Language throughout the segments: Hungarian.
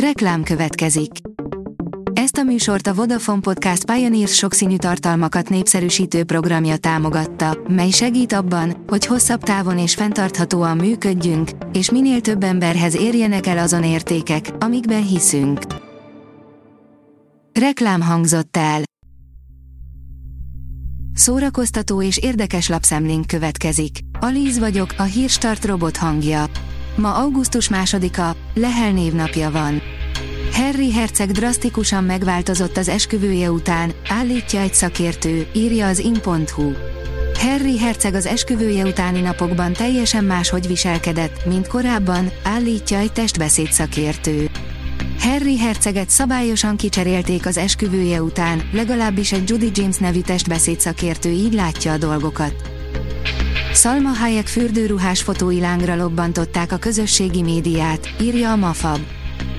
Reklám következik. Ezt a műsort a Vodafone Podcast Pioneers sokszínű tartalmakat népszerűsítő programja támogatta, mely segít abban, hogy hosszabb távon és fenntarthatóan működjünk, és minél több emberhez érjenek el azon értékek, amikben hiszünk. Reklám hangzott el. Szórakoztató és érdekes lapszemlénk következik. Alíz vagyok, a hírstart robot hangja. Ma augusztus másodika, Lehel névnapja van. Harry Herceg drasztikusan megváltozott az esküvője után, állítja egy szakértő, írja az in.hu. Harry Herceg az esküvője utáni napokban teljesen máshogy viselkedett, mint korábban, állítja egy testbeszéd szakértő. Harry Herceget szabályosan kicserélték az esküvője után, legalábbis egy Judy James nevű testbeszéd szakértő így látja a dolgokat. Salma Hayek fürdőruhás fotói lángra lobbantották a közösségi médiát, írja a Mafab.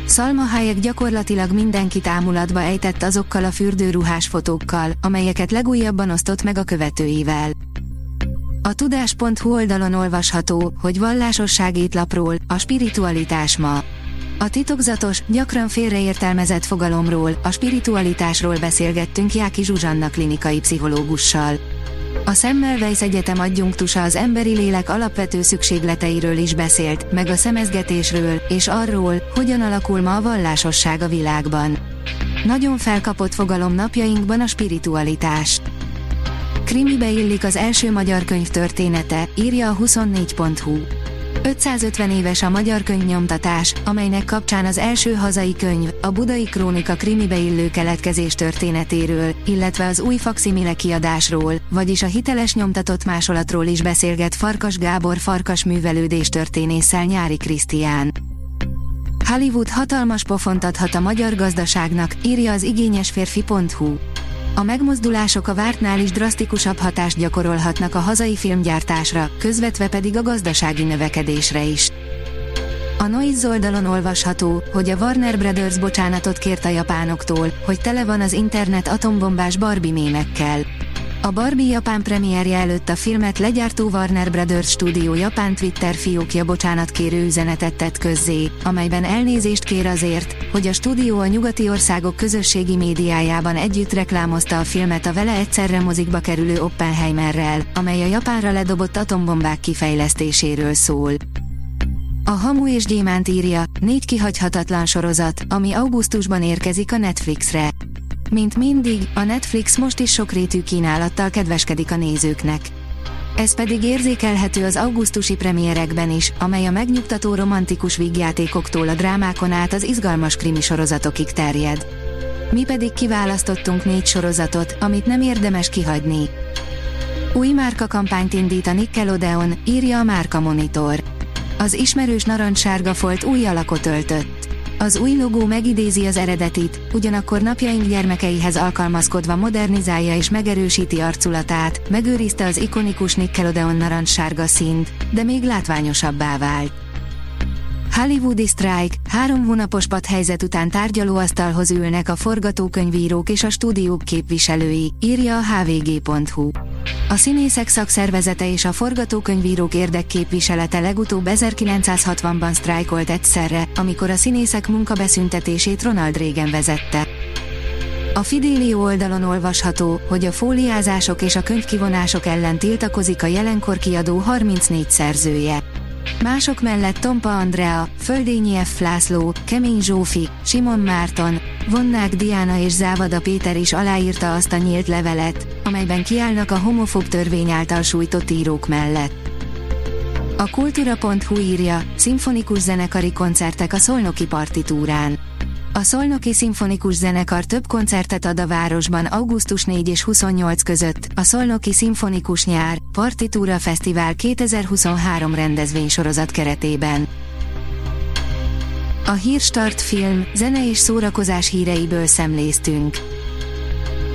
Salma Hayek gyakorlatilag mindenkit ámulatba ejtett azokkal a fürdőruhás fotókkal, amelyeket legújabban osztott meg a követőivel. A tudás.hu oldalon olvasható, hogy vallásosság étlapról, a spiritualitás ma. A titokzatos, gyakran félreértelmezett fogalomról, a spiritualitásról beszélgettünk Jáki Zsuzsanna klinikai pszichológussal. A Semmelweis Egyetem adjunktusa az emberi lélek alapvető szükségleteiről is beszélt, meg a szemezgetésről, és arról, hogyan alakul ma a vallásosság a világban. Nagyon felkapott fogalom napjainkban a spiritualitás. Krimibe illik az első magyar könyv története, írja a 24.hu. 550 éves a magyar könyvnyomtatás, amelynek kapcsán az első hazai könyv, a Budai Krónika krimibe illő keletkezés történetéről, illetve az új faximile kiadásról, vagyis a hiteles nyomtatott másolatról is beszélget Farkas Gábor Farkas művelődés történésszel Nyári Krisztián. Hollywood hatalmas pofont adhat a magyar gazdaságnak, írja az igényesférfi.hu. A megmozdulások a vártnál is drasztikusabb hatást gyakorolhatnak a hazai filmgyártásra, közvetve pedig a gazdasági növekedésre is. A Noise oldalon olvasható, hogy a Warner Brothers bocsánatot kért a japánoktól, hogy tele van az internet atombombás Barbie mémekkel. A Barbie japán premierje előtt a filmet legyártó Warner Brothers stúdió japán Twitter fiókja kérő üzenetet tett közzé, amelyben elnézést kér azért, hogy a stúdió a nyugati országok közösségi médiájában együtt reklámozta a filmet a vele egyszerre mozikba kerülő Oppenheimerrel, amely a Japánra ledobott atombombák kifejlesztéséről szól. A Hamu és Gyémánt írja, négy kihagyhatatlan sorozat, ami augusztusban érkezik a Netflixre. Mint mindig, a Netflix most is sokrétű kínálattal kedveskedik a nézőknek. Ez pedig érzékelhető az augusztusi premierekben is, amely a megnyugtató romantikus vígjátékoktól a drámákon át az izgalmas krimi sorozatokig terjed. Mi pedig kiválasztottunk négy sorozatot, amit nem érdemes kihagyni. Új márka kampányt indít a Nickelodeon, írja a Márka Monitor. Az ismerős narancssárga folt új alakot öltött. Az új logó megidézi az eredetit, ugyanakkor napjaink gyermekeihez alkalmazkodva modernizálja és megerősíti arculatát, megőrizte az ikonikus Nickelodeon narancssárga színt, de még látványosabbá vált. Hollywoodi Strike, három hónapos helyzet után tárgyalóasztalhoz ülnek a forgatókönyvírók és a stúdiók képviselői, írja a hvg.hu. A színészek szakszervezete és a forgatókönyvírók érdekképviselete legutóbb 1960-ban sztrájkolt egyszerre, amikor a színészek munkabeszüntetését Ronald Reagan vezette. A Fidelio oldalon olvasható, hogy a fóliázások és a könyvkivonások ellen tiltakozik a jelenkor kiadó 34 szerzője. Mások mellett Tompa Andrea, Földényi F. László, Kemény Zsófi, Simon Márton, Vonnák Diana és Závada Péter is aláírta azt a nyílt levelet, amelyben kiállnak a homofób törvény által sújtott írók mellett. A kultúra.hu írja, szimfonikus zenekari koncertek a Szolnoki partitúrán. A Szolnoki Szimfonikus Zenekar több koncertet ad a városban augusztus 4 és 28 között, a Szolnoki Szimfonikus Nyár, Partitúra Fesztivál 2023 rendezvénysorozat keretében. A Hírstart film, zene és szórakozás híreiből szemléztünk.